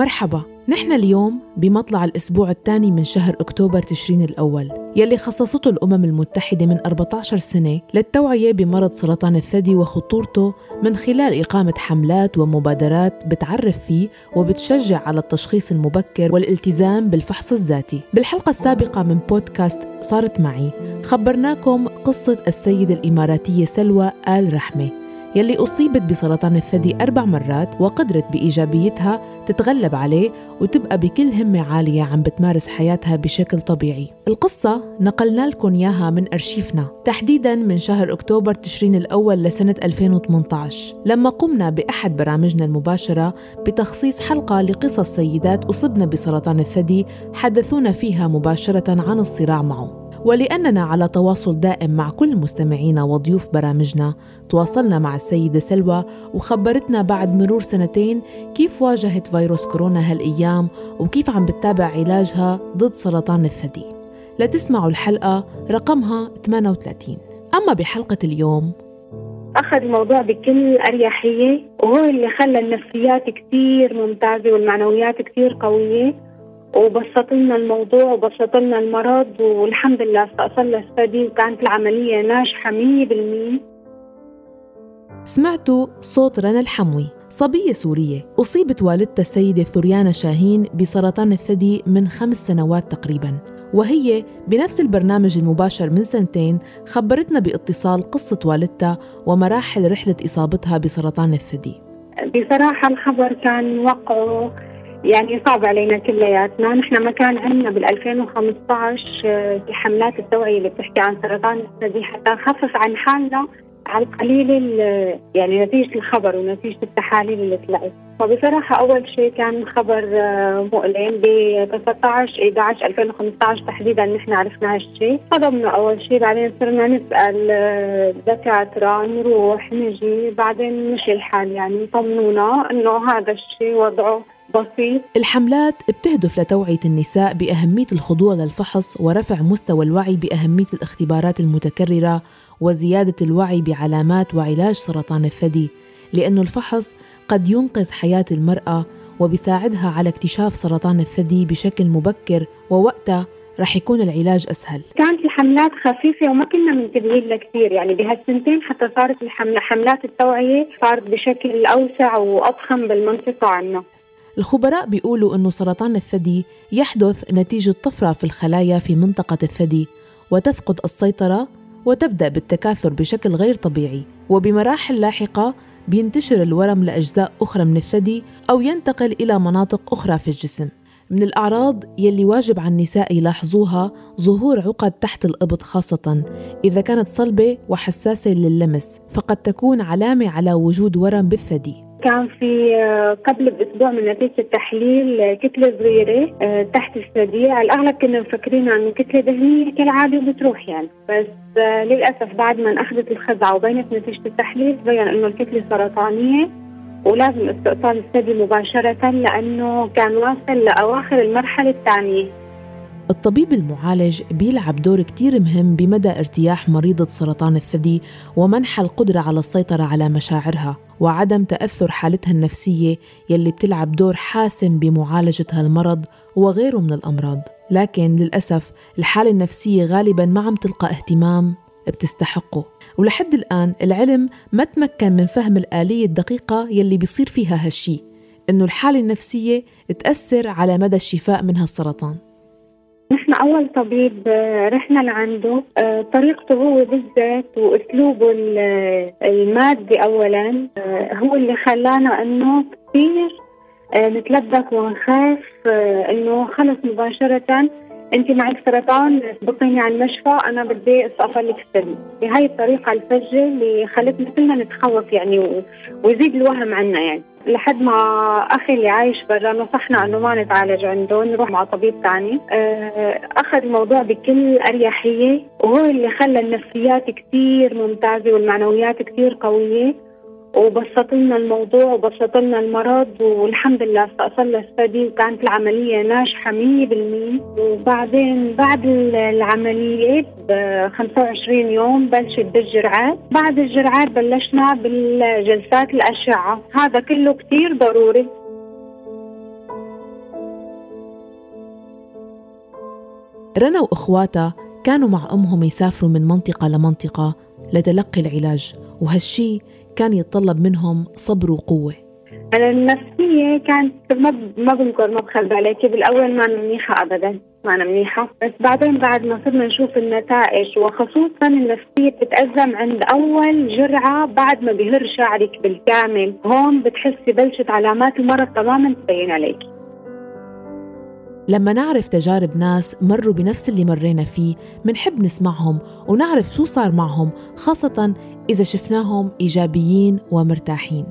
مرحبا نحن اليوم بمطلع الأسبوع الثاني من شهر أكتوبر تشرين الأول يلي خصصته الأمم المتحدة من 14 سنة للتوعية بمرض سرطان الثدي وخطورته من خلال إقامة حملات ومبادرات بتعرف فيه وبتشجع على التشخيص المبكر والالتزام بالفحص الذاتي. بالحلقة السابقة من بودكاست صارت معي خبرناكم قصة السيدة الإماراتية سلوى آل رحمة. يلي أصيبت بسرطان الثدي أربع مرات وقدرت بإيجابيتها تتغلب عليه وتبقى بكل همة عالية عم بتمارس حياتها بشكل طبيعي. القصة نقلنا لكم إياها من أرشيفنا تحديداً من شهر أكتوبر تشرين الأول لسنة 2018 لما قمنا بأحد برامجنا المباشرة بتخصيص حلقة لقصص سيدات أصبن بسرطان الثدي حدثونا فيها مباشرة عن الصراع معه. ولأننا على تواصل دائم مع كل مستمعينا وضيوف برامجنا. تواصلنا مع السيدة سلوى وخبرتنا بعد مرور سنتين كيف واجهت فيروس كورونا هالأيام وكيف عم بتتابع علاجها ضد سرطان الثدي. لتسمعوا الحلقة رقمها 38 أما بحلقة اليوم أخذ الموضوع بكل أريحية وهو اللي خلى النفسيات كتير ممتازة والمعنويات كتير قوية. وبسط لنا الموضوع وبسط لنا المرض والحمد لله استأصلنا الثدي وكانت العملية ناجحة 100% سمعتوا صوت رنا الحموي صبية سورية أصيبت والدتها السيدة ثريانا شاهين بسرطان الثدي من خمس سنوات تقريباً وهي بنفس البرنامج المباشر من سنتين خبرتنا باتصال قصة والدتها ومراحل رحلة إصابتها بسرطان الثدي. بصراحة الخبر كان وقعه يعني صعب علينا كلياتنا. نحن ما كان عندنا بال 2015 في حملات التوعية اللي بتحكي عن سرطان الثدي حتى نخفف عن حالنا على القليل يعني نتيجة الخبر ونتيجة التحاليل اللي طلعت. فبصراحة أول شيء كان خبر آه، مؤلم ب 19 11 2015 تحديدا نحن عرفنا هالشيء. صدمنا أول شيء بعدين صرنا نسأل آه، دكاترة نروح نجي بعدين مشي الحال يعني. طمنونا إنه هذا الشيء وضعه بسيط. الحملات بتهدف لتوعية النساء بأهمية الخضوع للفحص ورفع مستوى الوعي بأهمية الاختبارات المتكررة وزيادة الوعي بعلامات وعلاج سرطان الثدي لأن الفحص قد ينقذ حياة المرأة وبيساعدها على اكتشاف سرطان الثدي بشكل مبكر ووقتها رح يكون العلاج أسهل. كانت الحملات خفيفة وما كنا منتبهين لها كثير يعني بهالسنتين حتى صارت الحملة حملات التوعية صارت بشكل أوسع وأضخم بالمنطقة عنا. الخبراء بيقولوا أنه سرطان الثدي يحدث نتيجة طفرة في الخلايا في منطقة الثدي وتفقد السيطرة وتبدأ بالتكاثر بشكل غير طبيعي وبمراحل لاحقة بينتشر الورم لأجزاء أخرى من الثدي أو ينتقل إلى مناطق أخرى في الجسم. من الأعراض يلي واجب على النساء يلاحظوها ظهور عقد تحت الإبط خاصة إذا كانت صلبة وحساسة لللمس فقد تكون علامة على وجود ورم بالثدي. كان في آه، قبل بأسبوع من نتيجة التحليل آه، كتلة صغيرة آه، تحت الثدي على الأغلب كنا مفكرين إنه كتلة دهنيه كالعادة وبتروح يعني. بس للأسف بعد ما اخذت الخزعة وبينت نتيجة التحليل بين إنه الكتلة سرطانية ولازم استئصال الثدي مباشرة لأنه كان واصل لأواخر المرحلة الثانية. الطبيب المعالج بيلعب دور كتير مهم بمدى ارتياح مريضة سرطان الثدي ومنح القدرة على السيطرة على مشاعرها وعدم تأثر حالتها النفسية يلي بتلعب دور حاسم بمعالجة هالمرض وغيره من الأمراض. لكن للأسف الحالة النفسية غالبا ما عم تلقى اهتمام بتستحقه. ولحد الآن العلم ما تمكن من فهم الآلية الدقيقة يلي بيصير فيها هالشي إنه الحالة النفسية تأثر على مدى الشفاء من هالسرطان نحن أول طبيب آه، رحنا لعنده آه، طريقته هو بالذات وأسلوبه المادي اولا آه، هو اللي خلانا إنه كثير نتلبك ونخاف إنه خلص مباشرة أنت معك سرطان بطيني على المشفى أنا بدي استقفل لك السلم. بهاي الطريقة الفجة اللي خلتنا كلنا نتخوف يعني ويزيد الوهم عنا يعني. لحد ما أخي اللي عايش برا نصحنا أنه ما نتعالج عنده نروح مع طبيب ثاني آه، أخذ الموضوع بكل أريحية وهو اللي خلى النفسيات كثير ممتازة والمعنويات كثير قوية. وبسط لنا الموضوع وبسط لنا المرض والحمد لله استأصلنا السادين وكانت العملية ناجحة 100% وبعدين بعد العملية ب 25 يوم بلشت بالجرعات. بعد الجرعات بلشنا بالجلسات الأشعة. هذا كله كتير ضروري. رنا وإخواتها كانوا مع أمهم يسافروا من منطقة لمنطقة لتلقي العلاج. وهالشي كان يتطلب منهم صبر وقوة. أنا النفسية كانت ما ما بنكر ما بخبي عليكي بالأول ما منيحة أبدا ما أنا منيحة. بس بعدين بعد ما صرنا نشوف النتائج وخصوصا النفسية بتتأزم عند أول جرعة بعد ما بيهر شعرك بالكامل. هون بتحسي بلشت علامات المرض تماما تبين عليكي لما نعرف تجارب ناس مروا بنفس اللي مرينا فيه منحب نسمعهم ونعرف شو صار معهم خاصة إذا شفناهم إيجابيين ومرتاحين.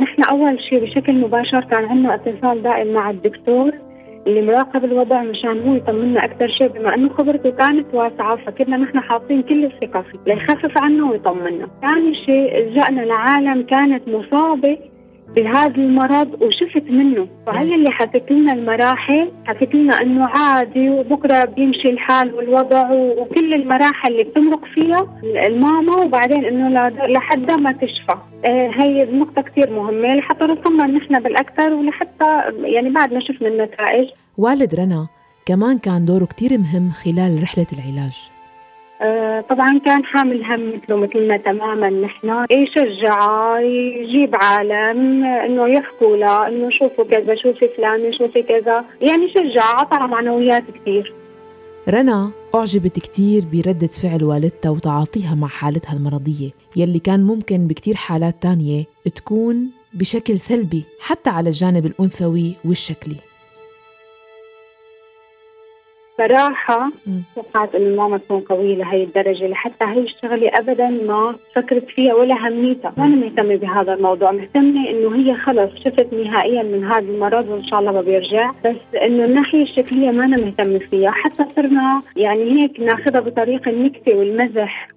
نحن أول شيء بشكل مباشر كان عندنا اتصال دائم مع الدكتور اللي مراقب الوضع مشان هو يطمنا أكثر شيء. بما أنه خبرته كانت واسعة فكنا نحن حاطين كل الثقة فيه. ليخفف عنا ويطمنا. ثاني شيء لجأنا لعالم كانت مصابة بهذا المرض وشفت منه. فهي اللي حكت لنا المراحل حكت لنا إنه عادي وبكرة بيمشي الحال والوضع وكل المراحل اللي بتمرق فيها الماما وبعدين إنه لحد ما تشفى. آه، هي النقطة كثير مهمة. لحتى نطمن نحن بالأكثر ولحتى يعني بعد ما شفنا النتائج. والد رنا كمان كان دوره كثير مهم خلال رحلة العلاج. آه، طبعا كان حامل هم مثله مثلنا تماما نحن. يشجعه يجيب عالم إنه يحكوا له إنه شوفوا كذا شوفي فلانه شوفي كذا. يعني شجع عطى معنويات كثير. رنا أعجبت كتير بردة فعل والدتها وتعاطيها مع حالتها المرضية يلي كان ممكن بكتير حالات تانية تكون بشكل سلبي حتى على الجانب الأنثوي والشكلي. صراحة توقعت إنه ماما تكون قوية لهي الدرجة لحتى هي الشغلة ابدا ما فكرت فيها ولا هميتها، ما أنا مهتمة بهذا الموضوع، مهتمة إنه هي خلص شفت نهائيا من هذا المرض وإن شاء الله ما بيرجع، بس إنه الناحية الشكلية ما أنا مهتمة فيها، حتى صرنا يعني هيك ناخذها بطريقة النكتة والمزح.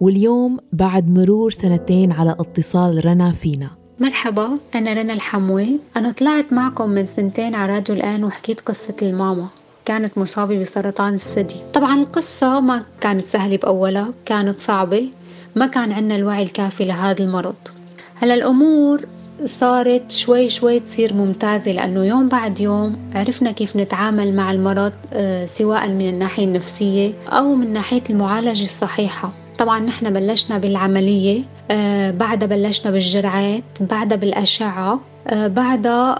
واليوم بعد مرور سنتين على اتصال رنا فينا. مرحبا أنا رنا الحموي. أنا طلعت معكم من سنتين على راديو الآن وحكيت قصة الماما. كانت مصابة بسرطان الثدي. طبعا القصة ما كانت سهلة بأولها كانت صعبة. ما كان عندنا الوعي الكافي لهذا المرض. هلا الأمور صارت شوي شوي تصير ممتازة لأنه يوم بعد يوم عرفنا كيف نتعامل مع المرض آه، سواء من الناحية النفسية أو من ناحية المعالجة الصحيحة. طبعا نحن بلشنا بالعملية آه، بعدها بلشنا بالجرعات بعدها بالأشعة آه، بعدها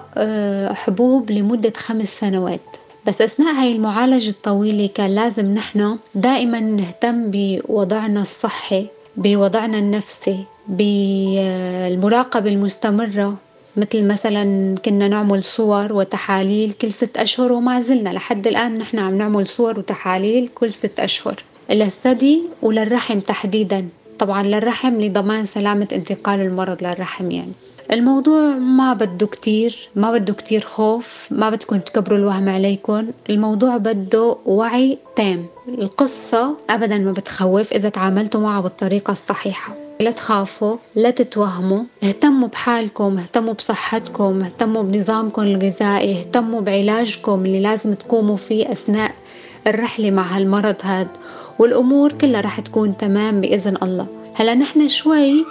حبوب لمدة خمس سنوات. بس أثناء هاي المعالجة الطويلة كان لازم نحن دائما نهتم بوضعنا الصحي بوضعنا النفسي بالمراقبة المستمرة مثل مثلا كنا نعمل صور وتحاليل كل ست أشهر وما زلنا. لحد الآن نحن عم نعمل صور وتحاليل كل ست أشهر. للثدي وللرحم تحديدا. طبعا للرحم لضمان سلامة انتقال المرض للرحم يعني. الموضوع ما بده كتير ما بده كتير خوف ما بدكم تكبروا الوهم عليكم. الموضوع بده وعي تام. القصة أبدا ما بتخوف إذا تعاملتوا معها بالطريقة الصحيحة. لا تخافوا لا تتوهموا. اهتموا بحالكم اهتموا بصحتكم اهتموا بنظامكم الغذائي اهتموا بعلاجكم اللي لازم تقوموا فيه أثناء الرحلة مع هالمرض هاد. والأمور كلها رح تكون تمام بإذن الله. هلا نحن شوي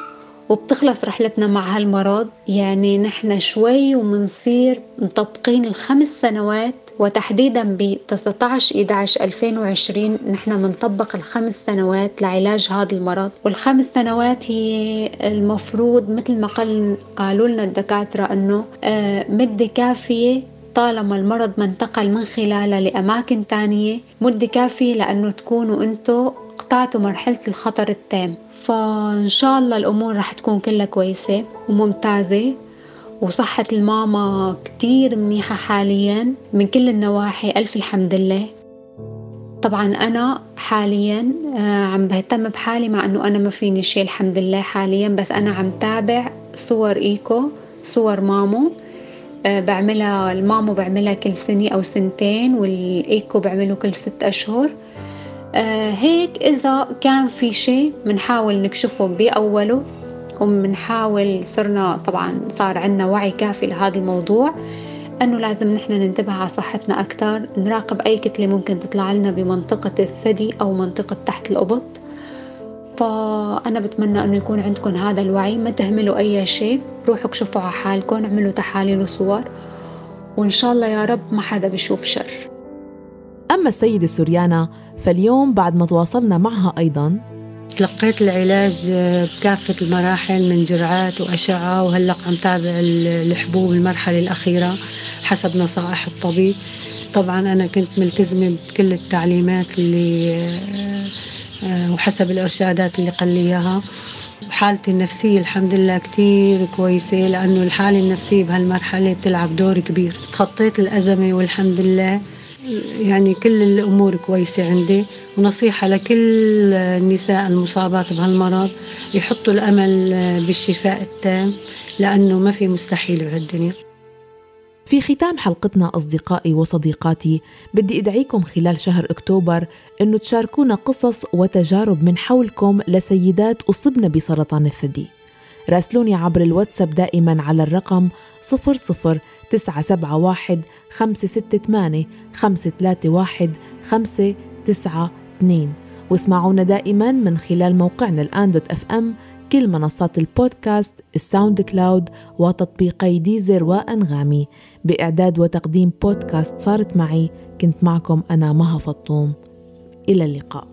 وبتخلص رحلتنا مع هالمرض. يعني نحن شوي ومنصير مطبقين الخمس سنوات وتحديدا ب 19 11 2020 نحن بنطبق الخمس سنوات لعلاج هذا المرض. والخمس سنوات هي المفروض مثل ما قال قالوا لنا الدكاترة إنه آه، مدة كافية طالما المرض ما انتقل من خلالها لأماكن تانية مدة كافية لأنه تكونوا أنتوا قطعتوا مرحلة الخطر التام. فإن شاء الله الأمور رح تكون كلها كويسة وممتازة. وصحة الماما كتير منيحة حاليا من كل النواحي ألف الحمد لله. طبعا أنا حاليا آه، عم بهتم بحالي مع أنه أنا ما فيني شيء الحمد لله حاليا. بس أنا عم تابع صور إيكو صور مامو. آه، بعملها المامو بعملها كل سنة أو سنتين والإيكو بعمله كل ست أشهر. هيك إذا كان في شيء بنحاول نكشفه بأوله وبنحاول صرنا طبعا صار عندنا وعي كافي لهذا الموضوع أنه لازم نحن ننتبه على صحتنا أكثر نراقب أي كتلة ممكن تطلع لنا بمنطقة الثدي أو منطقة تحت الأبط. فأنا بتمنى أنه يكون عندكم هذا الوعي ما تهملوا أي شيء روحوا اكشفوا على حالكم اعملوا تحاليل وصور وإن شاء الله يا رب ما حدا بيشوف شر. أما السيدة سوريانا فاليوم بعد ما تواصلنا معها أيضا تلقيت العلاج بكافة المراحل من جرعات وأشعة وهلق عم تابع الحبوب المرحلة الأخيرة حسب نصائح الطبيب. طبعا أنا كنت ملتزمة بكل التعليمات اللي آه، وحسب الإرشادات اللي قال لي إياها. حالتي النفسية الحمد لله كتير كويسة لأنه الحالة النفسية بهالمرحلة بتلعب دور كبير. تخطيت الأزمة والحمد لله يعني كل الأمور كويسة عندي. ونصيحة لكل النساء المصابات بهالمرض يحطوا الأمل بالشفاء التام لأنه ما في مستحيل بهالدنيا في ختام حلقتنا أصدقائي وصديقاتي بدي أدعيكم خلال شهر أكتوبر أنه تشاركونا قصص وتجارب من حولكم لسيدات أصبن بسرطان الثدي. راسلوني عبر الواتساب دائما على الرقم 00971 568 531 592 واسمعونا دائما من خلال موقعنا الآن dot FM كل منصات البودكاست ال SoundCloud وتطبيقي Deezer وأنغامي. بإعداد وتقديم بودكاست صارت معي كنت معكم أنا مها فطوم. إلى اللقاء.